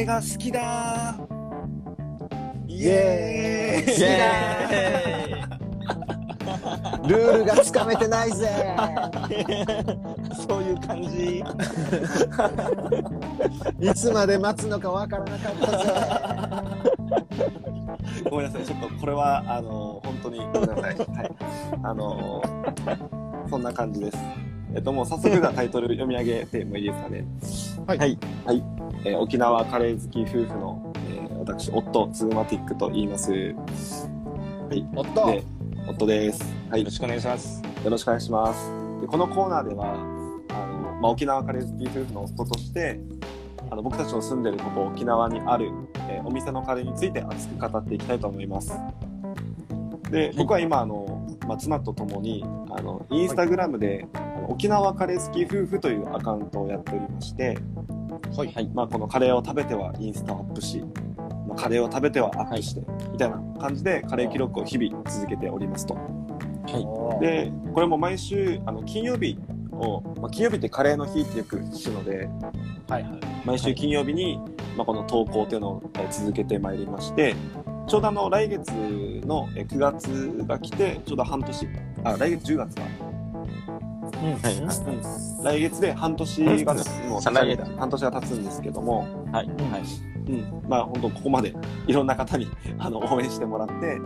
カレーが好きだイイエーイエーイルールがつかめてないぜそういう感じ。いつまで待つのかわからなかったぜごめんなさい、ちょっとこれは、あの、本当にごめんなさい。はい。あの、そんな感じです。えっと、もう早速がタイトル読み上げてもいいですかね？はいはい。はい。えー沖縄カレー好き夫婦の、えー私、夫、ツーマティックと言います。はい。おっとで、夫です。はい。よろしくお願いします。よろしくお願いします。でこのコーナーでは、あのまあ、沖縄カレー好き夫婦の夫として、あの僕たちの住んでるここ沖縄にある、えーお店のカレーについて熱く語っていきたいと思います。で、僕は今、あの、まあ、妻と共に、あの、インスタグラムで、あの沖縄カレー好き夫婦というアカウントをやっておりまして、はいはい。まあ、このカレーを食べてはインスタをアップし、まあ、カレーを食べてはアップして、みたいな感じでカレー記録を日々続けておりますと。はい。で、これも毎週、あの、金曜日を、まあ、金曜日ってカレーの日ってよく聞くので、はいはい毎週金曜日に、まあ、この投稿っていうのをえー続けてまいりまして、ちょうどあの、来月のえー9月が来て、ちょうど半年、あ、来月10月か。はい。来月で半年が、もう半年が経つんですけども、はい。はい。うん、まあ本当ここまでいろんな方に あの応援してもらって、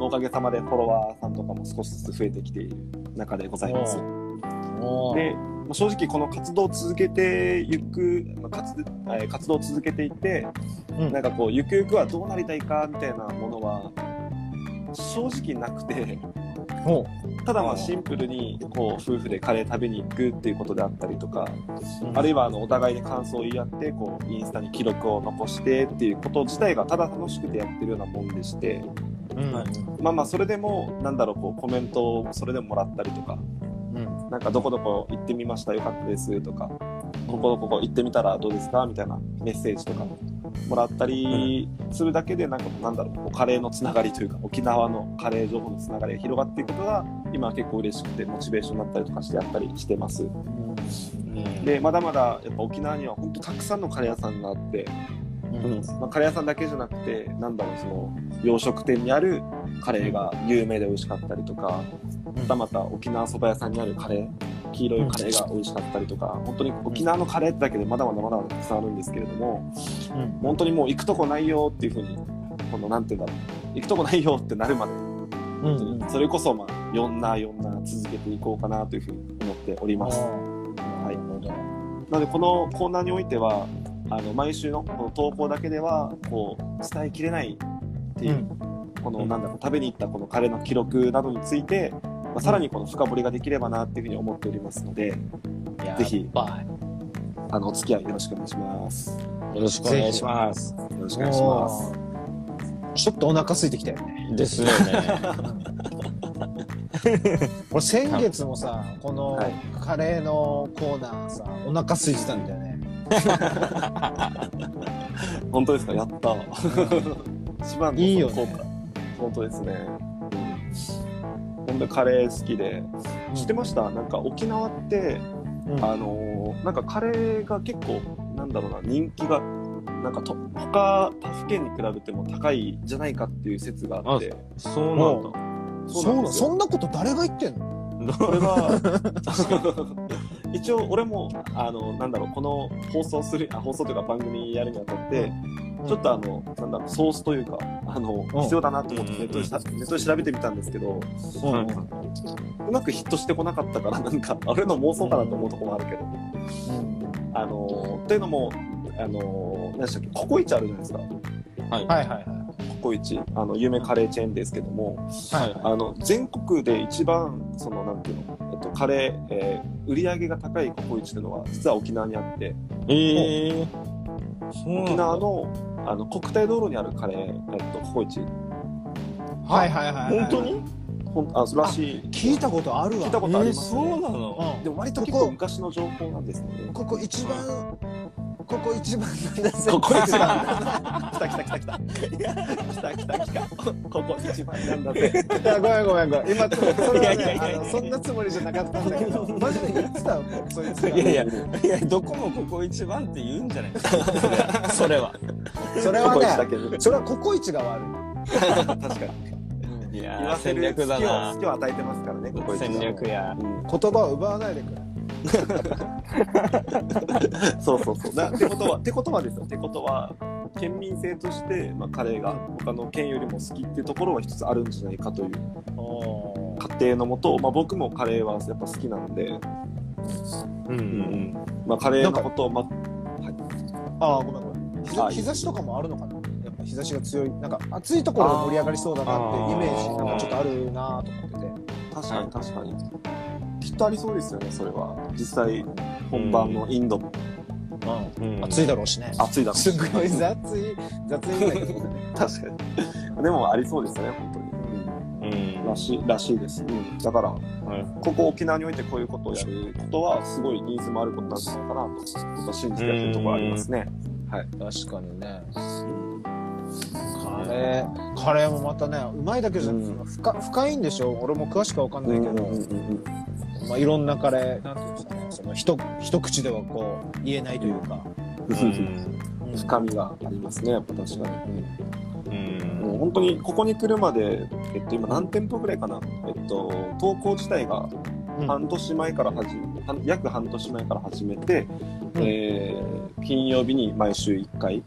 おかげさまでフォロワーさんとかも少しずつ増えてきている中でございます。で、まあ正直この活動を続けていく、まあ活えー活動を続けていって、うん。なんかこう、ゆくゆくはどうなりたいかみたいなものは、正直なくて、おただまあシンプルにこう夫婦でカレー食べに行くっていうことであったりとか、うん。あるいはあのお互いで感想を言い合ってこうインスタに記録を残してっていうこと自体がただ楽しくてやってるようなもんでしてうん。はい。まあまあそれでもなんだろうこうコメントをそれでももらったりとかうん。なんかどこどこ行ってみましたよかったですとかここここ行ってみたらどうですかみたいなメッセージとかもらったりするだけでなんかなんだろうカレーのつながりというか沖縄のカレー情報のつながりが広がっていくことが今は結構嬉しくてモチベーションになったりとかしてやったりしてます。でまだまだやっぱ沖縄には本当たくさんのカレー屋さんがあって、うんまあ、カレー屋さんだけじゃなくてなんだろうその洋食店にあるカレーが有名で美味しかったりとか、またまた沖縄そば屋さんにあるカレー黄色いカレーが美味しかったりとか、本当に沖縄のカレーってだけでまだまだまだまだたくさんあるんですけれどもうん。本当にもう行くとこないよっていうふうにこのなんていうんだろう行くとこないよってなるまでうんうん。それこそまあ4な4な続けていこうかなというふうに思っております。はい。なのでこのコーナーにおいてはあの毎週のこの投稿だけではこう伝えきれないっていう、このなんだろう食べに行ったこのカレーの記録などについて、まあ、さらにこの深掘りができればなっていうふうに思っておりますのでぜひあのお付き合いよろしくお願いします。よろしくお願いします。よろしくお願いします。ちょっとお腹空いてきたよねですよね。俺先月もさこのはいカレーのコーナーさお腹空いてたんだよね 本当ですか？やった。一番のいいよね本当ですね。うん、本当にカレー好きで、知ってました？なんか沖縄ってうん。あのーなんかカレーが結構なんだろうな人気がなんかと他他府県に比べても高いじゃないかっていう説があって。そうなんだ。そうそんなこと誰が言ってんの？これは 一応俺もあのなんだろうこの放送するあ放送というか番組やるにあたってちょっとあのなんだろうソースというかあのうん。必要だなと思ってネットでしネットで調べてみたんですけどう。んはいうまくヒットしてこなかったからなんかあれの妄想かなと思うところもあるけど。あのというのもあの何でしたっけココイチあるじゃないですか。はい。はいはいはい。ココイチ。あの有名カレーチェーンですけども。はい。あの全国で一番そのなんていうの、えっと、カレー、えー売り上げが高いココイチというのは実は沖縄にあって。ええ。そうなんだ沖縄のあの国体道路にあるカレー、えっと、ココイチ。はいはいはいはい本当に？ほんあらしい。聞いたことあるわ。聞いたことありますそうなの？うん。でも割と結構昔の情報なんですよね。ここ一番ここ一番なんだぜここ一番来た来た来た来た。来た来た来た。ここ一番なんだぜ。いやごめんごめんごめん。今それはねいやいやいやいや。あのそんなつもりじゃなかったんだけど。マジで言ってたよそいつ。がいや。いや、いや、どこもここ一番って言うんじゃないですか。それは。それはねそれはココイチが悪 確かに。いやー、言わせる戦略だな。隙。を与えてますからねここ一戦略や。うん。い言葉を奪わないでくれ。そうそうそう。だってことは、ってことはですよ。ってことは、県民性として、まあ、カレーが他の県よりも好きっていうところは一つあるんじゃないかという。仮定のもと、まあ、僕もカレーはやっぱ好きなんで、うんうんまあ、カレーのことを、まああごめんごめん日日差しとかもあるのかな？やっぱ日差しが強いなんか暑いところで盛り上がりそうだなっていうイメージなんかちょっとあるなと思ってて確かに確かに。きっとありそうですよね、それは。実際、本番のインドもうんうん。暑いだろうしね暑いだろうしすごい雑い雑いんだけどね 確かに。でもありそうですよね、本当に。うん。らしい、らしいです。うん。だから、はいここ沖縄においてこういうことをやることは、すごいニーズもあることなんじゃないかなと、信じてやってるところありますね。確かにね。カレー。カレーもまたねうまいだけじゃなくてうん深深いんでしょ？俺も詳しくは分かんないけど、まあ、いろんなカレーなんていうんですかね。その一一口ではこう言えないというか、うん。深みがありますね、やっぱ確かに。うん。もう本当にここに来るまで、えっと、今何店舗ぐらいかな、えっと、投稿自体がうん半年前から始め、半約半年前から始めて、うん。えー金曜日に毎週1回、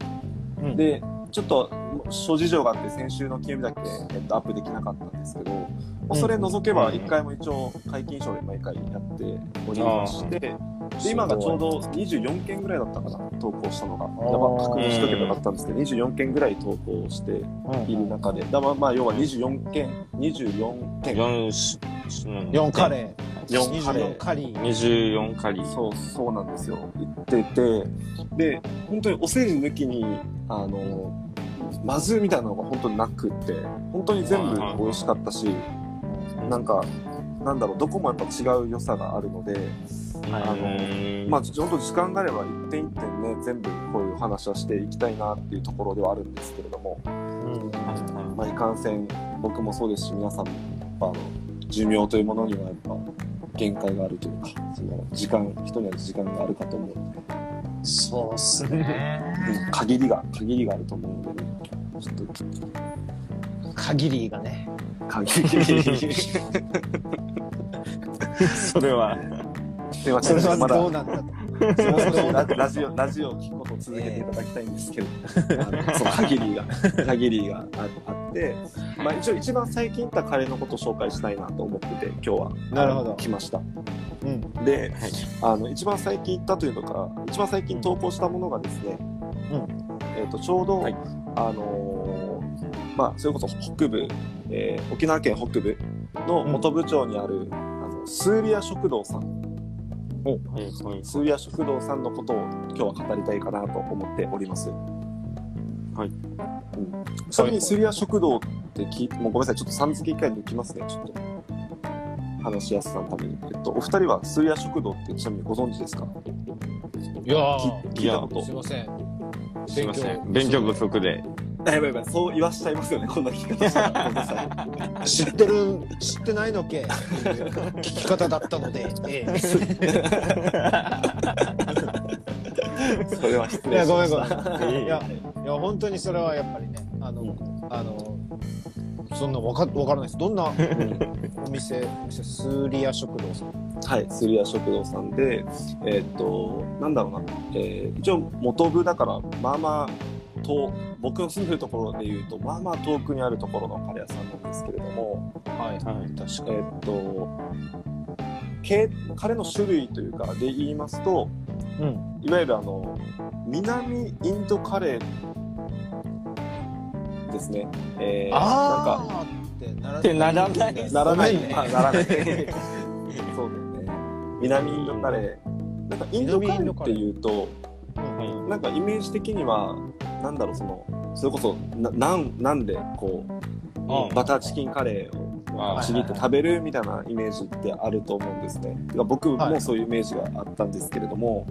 うん。でちょっと諸事情があって先週の金曜日だけ、えっと、アップできなかったんですけど、まあそれ除けば1回も一応解禁賞で毎回やっておりまして、で今がちょうど24件ぐらいだったかな投稿したのが。やば確認しとけばよかったんですけど24件ぐらい投稿している中で。だまあまあ要は24件24件。四しうん。4カレー4カレー24カリー24カリー。そうそうなんですよ。言ってて。で本当にお世辞抜きにあのまずみたいなのが本当になくって。本当に全部美味しかったしなんかなんだろうどこもやっぱ違う良さがあるのであのまあ、ちょっと時間があれば一点一点ね全部こういう話はしていきたいなっていうところではあるんですけれども、まあ、いかんせん僕もそうですし皆さんもやっぱあの寿命というものにはやっぱ限界があるというかその時間人には時間があるかと思う。ので、そうっすね。うん限りが限りがあると思うんでね。ちょっと限りがね。限り。それは。それはんまだどうなんだララジオラジオを聞くこ続けていただきたいんですけど、あのその限りが。限りがああって、まあ、一応一番最近行ったカレーのことを紹介したいなと思ってて今日は。なるほど。来ました。うん。ではい。あの一番最近行ったというのが一番最近投稿したものがですね、えー、とちょうど、はい。あのーまあそれこそ北部、えー沖縄県北部の本部町にある、あのスーリア食堂さんはいはいスーリア食堂さん。のことを今日は語りたいかなと思っております。はいうん、ちなみにスーリア食堂って聞いて、もうごめん。なさい、ちょっとさん。付け一回抜きますね、ちょっと。話しやすさのために。えっと、お二人はスーリア食堂ってちなみにご存知ですかいやー聞いたことすいません。すいません。勉強不足で。あやばいやばい、そう言わしちゃいますよね、こんな聞き方したら。ごめんなさい。知ってる知ってないのけ。聞き方だったので、ええ、それは失いやごめんごた。めん。いやいや本当にそれはやっぱりねあの、あのそんなわかわからないです。どんなお店お店スーリア食堂さん？はい、スリア食堂さんで、えーっと、なんだろうな、えー一応元部だから、まあまあ、遠僕の住んでるところで言うと、まあまあ遠くにあるところのカレー屋さんなんですけれども、はいはい。えーっと、系カレーの種類というか、で言いますと、うんいわゆるあの、南インドカレーですね。えーなんか、あーならってならないならない。ならない。そうだよ ね。南インドカレー。なんかインドカレーっていうと、はなんかイメージ的には、なんだろう、その、それこそ、ななんなんで、こう、あバターチキンカレーをあちぎって食べるみたいなイメージってあると思うんですね。僕もそういうイメージがあったんですけれども、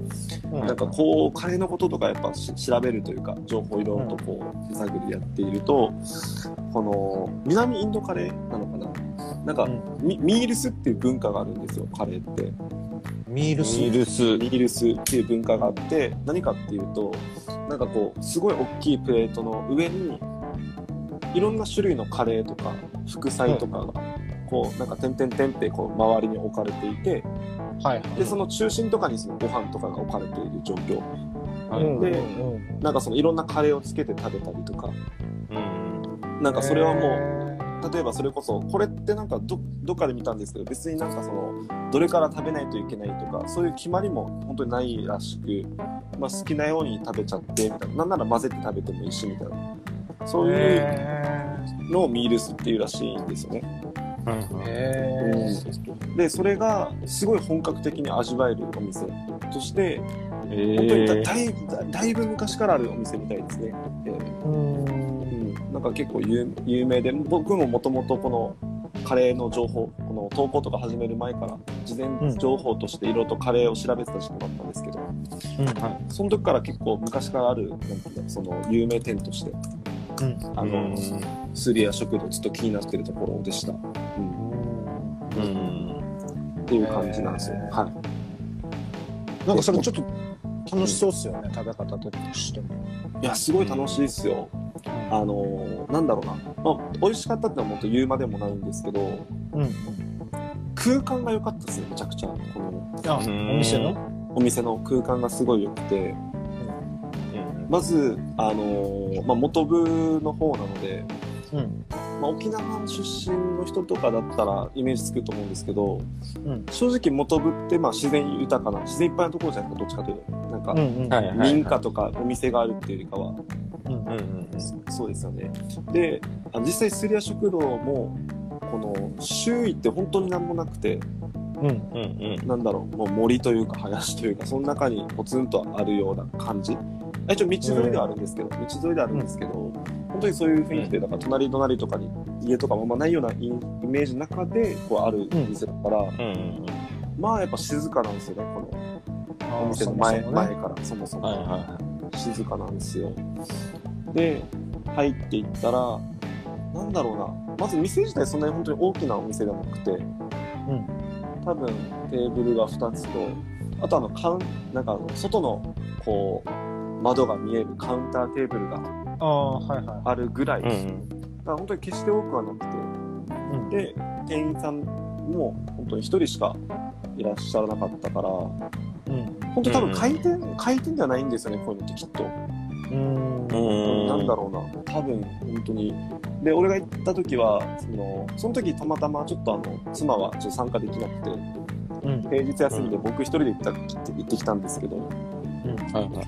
うん。なんかこうカレーのこととかやっぱし調べるというか情報いろいろとこう手探りでやっていると、この南インドカレーなのかな？なんか、ミールスっていう文化があるんですよカレーって。ミールス。ミルス。ミールスっていう文化があって何かっていうとなんかこうすごい大きいプレートの上にいろんな種類のカレーとか副菜とかがこうなんか点々点ってこう周りに置かれていてはい。でその中心とかにそのご飯とかが置かれている状況うんでうんうんなんかそのいろんなカレーをつけて食べたりとかうん。なんかそれはもう例えばそれこそこれってなんかどどっかで見たんですけど別になんかそのどれから食べないといけないとかそういう決まりも本当にないらしく、まあ、好きなように食べちゃってみたいな。なんなら混ぜて食べてもいいしみたいな。そういうへのをミールスっていうらしいんですよね。でそれがすごい本格的に味わえるお店。としてえ本当にだいだだいぶ昔からあるお店みたいですね。えーなんか結構有有名で僕ももともとこのカレーの情報この投稿とか始める前から事前情報としていろいろとカレーを調べてた時期もあったんですけど、その時から結構昔からあるなんていうその有名店としてうん。あの、スリア食堂ずっと気になってるところでした、うん、うん。っていう感じなんですよ、へー。はい。なんかそれちょっと楽しそうっすよね、食べ方としても。いやすごい楽しいですよ、あのなんだろうな、まあ、美味しかったってのはもっと言うまでもないんですけどうん。空間が良かったですねめちゃくちゃ。このあ、おうん。店の？お店の空間がすごい良くて。まず、あのーまあ、元部の方なので、うん。まあ、沖縄出身の人とかだったらイメージつくと思うんですけどうん。正直元部ってまあ自然豊かな自然いっぱいなところじゃないですかどっちかというと。なんか民家とかお店があるっていうよりかは、うん。うんうん。そうですよね。であの実際スリア食堂もこの周囲って本当になんもなくてうん。うんうんなんだろうもう森というか林というかその中にポツンとあるような感じ。あ一応道沿いではあるんですけど、道沿いではあるんですけど、本当にそういう雰囲気でだから隣隣とかに家とかもあんまないようなイイメージの中でこうある店だから、うんうんまあやっぱ静かなんですよねこのお店の前,、前からそもそも、はいは静かなんですよで入っていったらなんだろうなまず店自体そんなに本当に大きなお店じゃなくてうん。多分テーブルが2つとあとあのカウンなんかあの外のこう窓が見えるカウンターテーブルがああ、はいはあるぐらい、い。うんだから本当に決して多くはなくてい。うん。で店員さんも本当に1人しかいらっしゃらなかったからうん。本当多分回転、回転ではないんですよねこういうのってきっと、うん。うん。なんだろうな多分本当にで俺が行った時はそのその時たまたまちょっとあの妻はちょっと参加できなくてうん。平日休みで僕一人で行った行ってきたんですけどはいはい。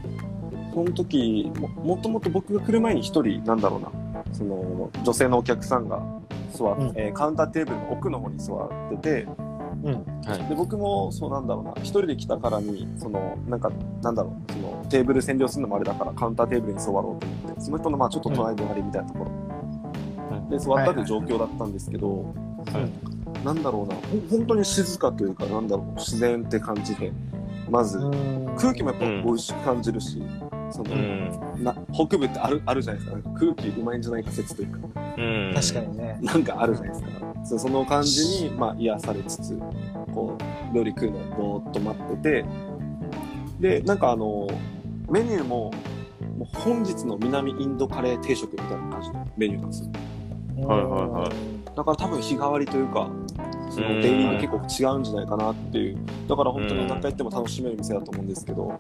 その時ももともと僕が来る前に一人なんだろうなその女性のお客さんが座っ、うんえーカウンターテーブルの奥の方に座っててうん。はい。で僕もそうなんだろうな。一人で来たからにそのなんかなんだろう。そのテーブル占領するのもあれだからカウンターテーブルに座ろうと思ってその人のまあちょっと隣隣みたいなところ、で座ったっていう状況だったんですけど、なんだろうな。ほ本当に静かというかなんだろう。自然って感じでまずうん。空気もやっぱ美味しく感じるし、そのうん。な北部ってあるあるじゃないですかなんか。空気うまいんじゃないか説というか。うん。確かにね。なんかあるじゃないですかそうその感じに、まあ、癒されつつこう料理食うのをぼーっと待ってて。でなんかあのメニューももう本日の南インドカレー定食みたいな感じのメニューなんですよ。はいはいはい。だから多分日替わりというかそのうん。デイリーが結構違うんじゃないかなっていう。だから本当に何回行っても楽しめる店だと思うんですけど、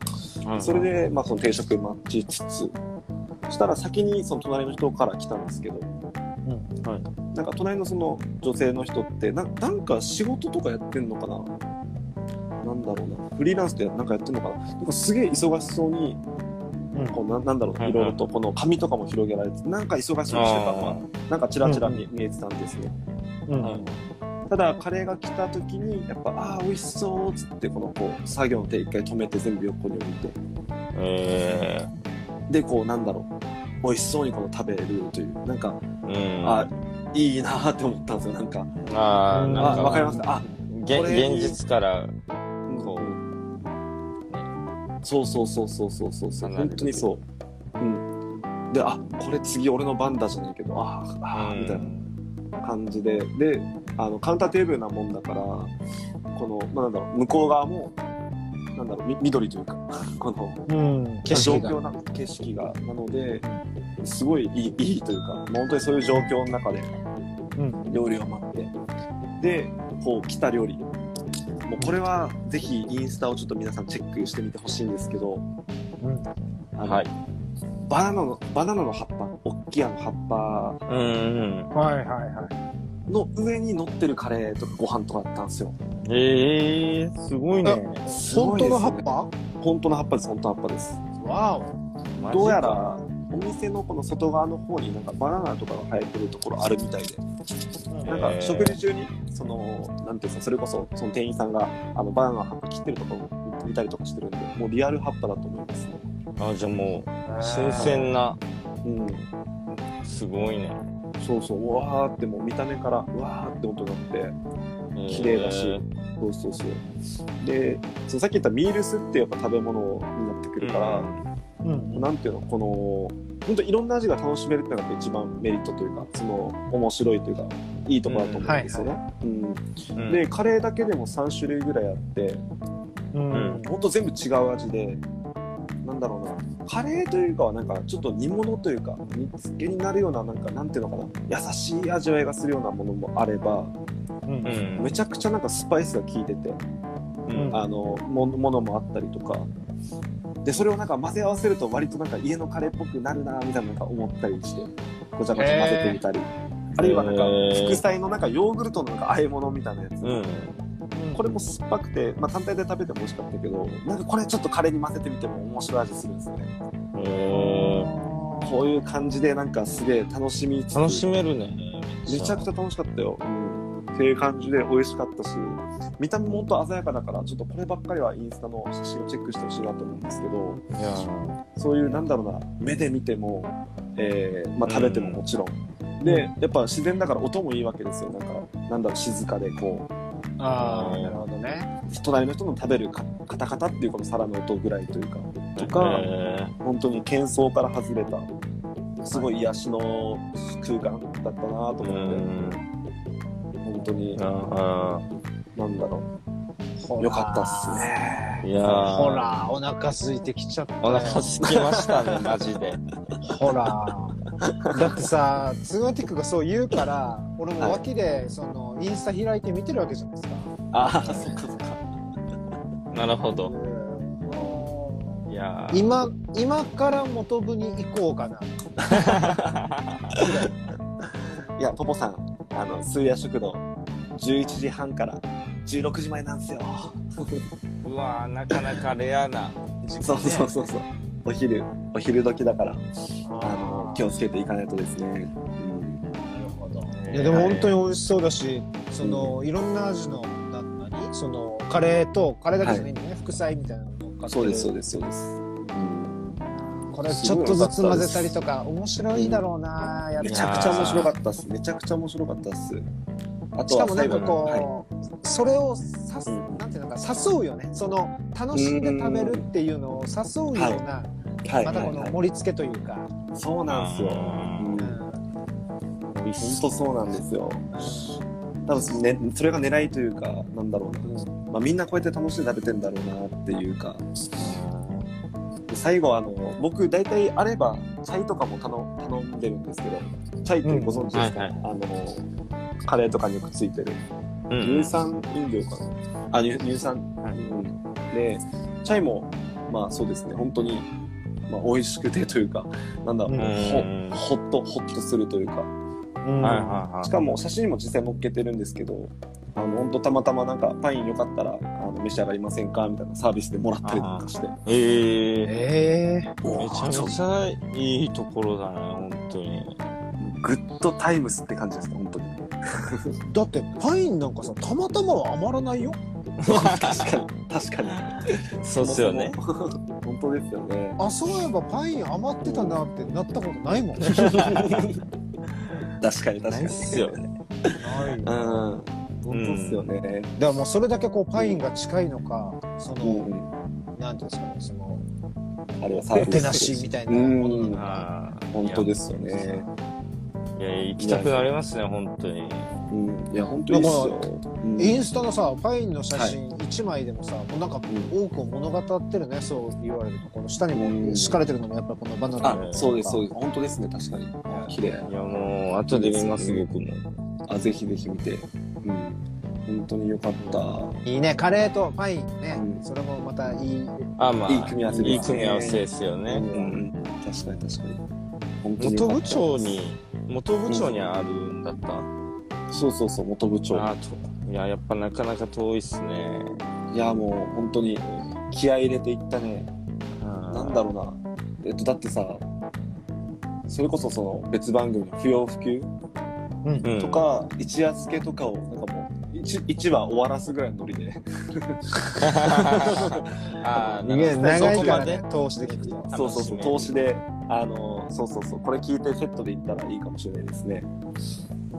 それで、まあ、その定食待ちつつ、そしたら先にその隣の人から来たんですけど、うん。はい。なんか隣のその女性の人ってな、なんか仕事とかやってんのかな？なんだろうな、フリーランスでなんかやってんのかな？なんかすげえ忙しそうに、うん。こうななんだろういはい。いろいろとこの紙とかも広げられて、なんか忙しそうにしてたのは、なんかチラチラ見,、見えてたんですね。うん。ただ、カレーが来た時に、やっぱ、ああ、美味しそうっつって、このこう作業の手一回止めて全部横に置いて、えで、こう、なんだろう、美味しそうにこの食べれるという、なんか、ー。うん。あいいなーって思ったんですよ、なんか。あなんか、わかりますあ、げこれ現実から、こう。そうそうそうそうそうそうそう。本当にそう。うん。で、あ、これ次俺の番だじゃないけど、あーあー、みたいな感じで。で、あの、カウンターテーブルなもんだから、この、まあ、なんだろう、向こう側も、なんだろう、み緑というか、この、うん。景状色が。況な景色がなのですごいいいいいというか、まあ本当にそういう状況の中でうん。料理を待ってでこう来た料理もうこれはぜひインスタをちょっと皆さんチェックしてみてほしいんですけどうん。あの、はい。バナナのバナナの葉っぱ大きいあの葉っぱうんうん。はいはいはい。の上に乗ってるカレーとかご飯とかだったんですよええー、すごいね。本当の葉っぱ？本当の葉っぱです本当の葉っぱです。わお。どうやらお店のこの外側の方になんかバナナとかが生えてるところあるみたいで。なんか食事中にそのなんていうんですかそれこそその店員さんがあのバナナの葉っぱ切ってるところを見たりとかしてるんでもうリアル葉っぱだと思いますね。あ、じゃあもう、新鮮な、うん、すごいね。そうそううわーってもう見た目からうわーって音になって綺麗だし。そうそうそう。でそのさっき言ったミールスってやっぱ食べ物になってくるから、うん。なんていうのこの本当いろんな味が楽しめるっていうのが一番メリットというかその面白いというかいいところだと思うんですよね。うん。うん。でカレーだけでも3種類ぐらいあってうん。ほんと全部違う味でなんだろうな。カレーというかはなんかちょっと煮物というか煮付けになるようななんかなんていうのかな。優しい味わいがするようなものもあればうん。うん。めちゃくちゃなんかスパイスが効いててうん。あのもものもあったりとか。でそれをなんか混ぜ合わせると割となんか家のカレーっぽくなるなみたいななんか思ったりしてごちゃごちゃ混ぜてみたり。あるいはなんか副菜のなんかヨーグルトのなんか和え物みたいなやつ、うん。これも酸っぱくて、まあ、単体で食べても美味しかったけどなんかこれちょっとカレーに混ぜてみても面白い味するんですよね。へこういう感じでなんかすげえ楽しみつつ。ー楽しめるね。めちゃ。くちゃ楽しかったよ、うん、っていう感じで美味しかったし見た目も本当鮮やかだからちょっとこればっかりはインスタの写真をチェックしてほしいなと思うんですけどそういうなんだろうな目で見ても、えーまあ、食べてももちろん、でやっぱ自然だから音もいいわけですよ。なんかなんだろう静かでこうああ、なるほどね。隣の人の食べるかカタカタっていうこの皿の音ぐらいというかとかへ本当に喧騒から外れたすごい癒しの空間だったなとー思って、うん。本当にあなんだろうよかったっす。ねーいやーほ。ら、お腹空いてきちゃったよ。お腹すきましたね、マジで。ほら。だってさ、ツーマティックがそう言うから、俺も脇で、その、インスタ開いて見てるわけじゃないですか。ああそっかそっかなるほど。うんいやー今、今から元部に行こうかな。いやポポさんあの数夜食堂11時半から16時前なんですよ。うわーなかなかレアな時間そうそうそうそう。お昼お昼時だからああの気をつけていかないとですね、うん。なるほど。いやでも本当に美味しそうだし、そのいろんな味のな何？そのカレーとカレーだけじゃないんだね、副菜みたいなのを乗って。るそうですそうですそうです、うん、これちょっとずつ混ぜたりとか面白いだろうな、めぱちゃくちゃ面白かったっす。めちゃくちゃ面白かったっす。あしかもなんかこのう、それをさす、うん。なんていうのか誘うよね。その楽しんで食べるっていうのを誘うような、はい、はい。またこはいはいの盛り付けというか、そうなんですよ、ううん。本当そうなんですよ。多分、ね、それが狙いというかなんだろうな、まあ、みんなこうやって楽しんで食べてんだろうなっていうかで最後あの僕大体あればチャイとかも頼頼んでるんですけどチャイってご存知ですか、うんはいあのカレーとかによくついてる。うん。乳酸飲料かな？あ乳乳酸、はいうん、でチャイもまあそうですね。本当に、まあ、美味しくてというかなんだろう、うん。ほほっとほっとするというか。うんはいはいはい。しかも写真にも実際載っけてるんですけどあの本当たまたまなんかパインよかったらあの召し上がりませんか？みたいなサービスでもらったりとかして。えー、ええおめちゃめちゃいいところだね本当に。グッドタイムスって感じですね本当に。だってパインなんかさたまたまは余らないよ。確かに。確かに。そうっすよね。本当ですよね。あそういえばパイン余ってたなってなったことないもん 確かに確かに。ないっ。すよね。ないよ。うん。本当っすよね。だからもうそれだけこうパインが近いのか、その、うん。なんていうんですかね、その、あれはサービス手なしみたいなものなのか。ああ。本当ですよね。いや、行きたくなりますね、本当に。うん。いや、本当にインスタのさ、パインの写真1枚でもさ、もうなんか多くを物語ってるね、そう言われると。この下にも敷かれてるのもやっぱこのバナナあ、そうです、そうです。本当ですね、確かに。綺麗。いや、もう、後で見ます、僕も。あ、ぜひぜひ見て。うん。本当によかった。いいね、カレーとパインね。うんそれもまたいい。あ、まあ、いい組み合わせですねいい組み合わせですよね。ううんん。確かに確かに。元部長に、元部長にあるんだった。そうそうそう、元部長。あといや、やっぱなかなか遠いっすね。いや、もう本当に気合い入れていったね。なんだろうな。えっと、だってさ、それこそその別番組の不要不急うんと、か、一夜漬けとかを、なんかもう、一一話終わらすぐらいのノリで。あー逃げ長いからそねこ、通しで聞くと。そうそうそう、投資で、あの、そうそうそう、これ聞いてセットで行ったらいいかもしれないですね。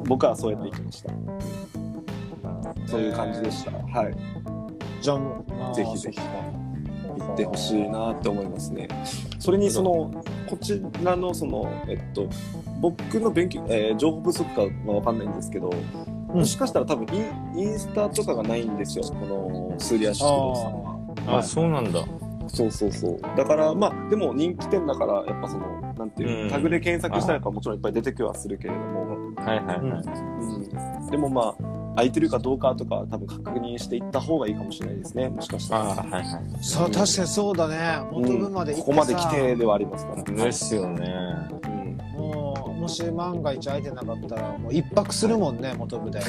僕はそうやって行きました。そういう感じでした。はい。じゃあもう、あーぜひぜひ行ってほしいなって思いますね。それにそのこちらのそのえっと僕の勉強、えー情報不足かはわかんないんですけど、もしかしたら多分インインスタとかがないんですよ。このスーリア食堂さんは。あ、そうなんだ。そうそうそう。だからまあでも人気店だからやっぱそのなんていうの、うんタグで検索したらやっぱもちろんいっぱい出てきはするけれども、はいはいはい。うん、でもまあ空いてるかどうかとか多分確認していった方がいいかもしれないですね。もしかしたら。あーはいはい。そう、確かにそうだね。元部まで行ってさ、ここまで来てではありますから。ですよね。うんもし万が一空いてなかったら、もう一泊するもんね、元部で。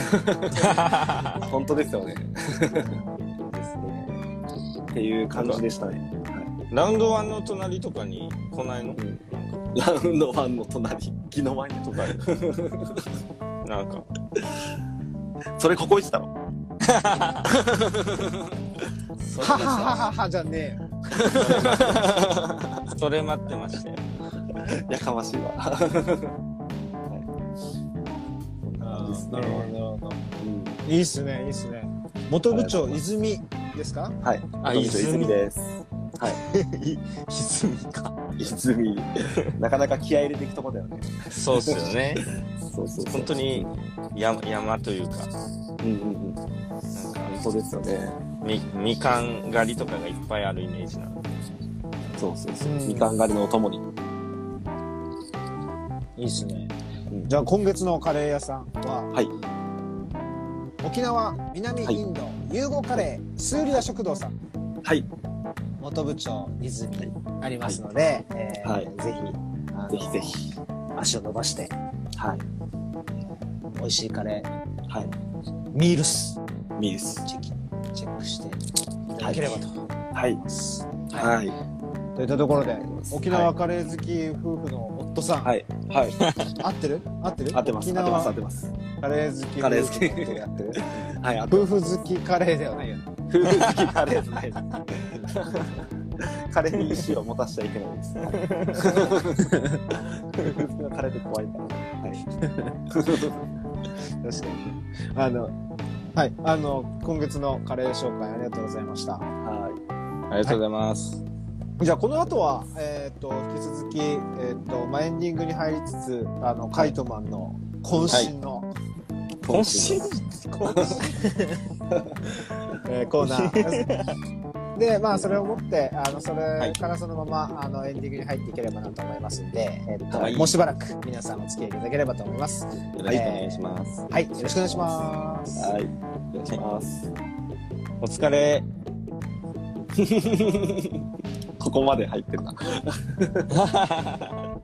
本当ですよね。ですね。っていう感じでしたね。ラウンドワンの隣とかに来ないの？うんラウンドワンの隣、木の前にとか。なんか。それここ行ってたのはははははじゃねえよ。それ待ってましたよ。やかましいわ。あですねーなるほど、なるほど。うんいいっすね、いいっすね。元部長、泉ですか？はい。あ富士泉です。はい。泉か。泉。なかなか気合い入れていくとこだよね。そうっすよね。そうそうそう。本当に山山というか、うんうんうん。なんか本当ですよね。みみかん狩りとかがいっぱいあるイメージなの。そうそうそう。うんみかん狩りのお供に。いいっすね。うんじゃあ今月のカレー屋さんは、はい。沖縄南インド、融合カレースーリア食堂さんはい。元部長泉ありますので、えーはいぜひぜひぜひ。足を伸ばしてはい。美味しいカレーはい。ミールスミース。チェキチェックしていただければと思いはい。はい。といったところで沖縄はいカレー好き夫婦の夫さん、はい。はい。合ってる？合ってる？合ってます。沖合ってます。合縄ってます。カレー好きカレー好きやってる？はい。夫婦好きカレーではないよね夫婦好きカレーじゃない。カレーに石を持たしちゃいけないです。夫婦好きのカレーって怖いから。はい。確かにあのはいあの今月のカレー紹介ありがとうございましたはありがとうございます。じゃあこの後はえっ、と引き続きえっ、とまあエンディングに入りつつあのカイトマンの渾身の、い。渾身？えーコーナー でまあそれをもってあのそれからそのまま、あのエンディングに入っていければなと思いますんで、えっとはいもうしばらく皆さんお付き合いいただければと思いますよろしくお願いします。はいよろしくお願いしますはい。お願いします。お疲れ。ここまで入ってるな。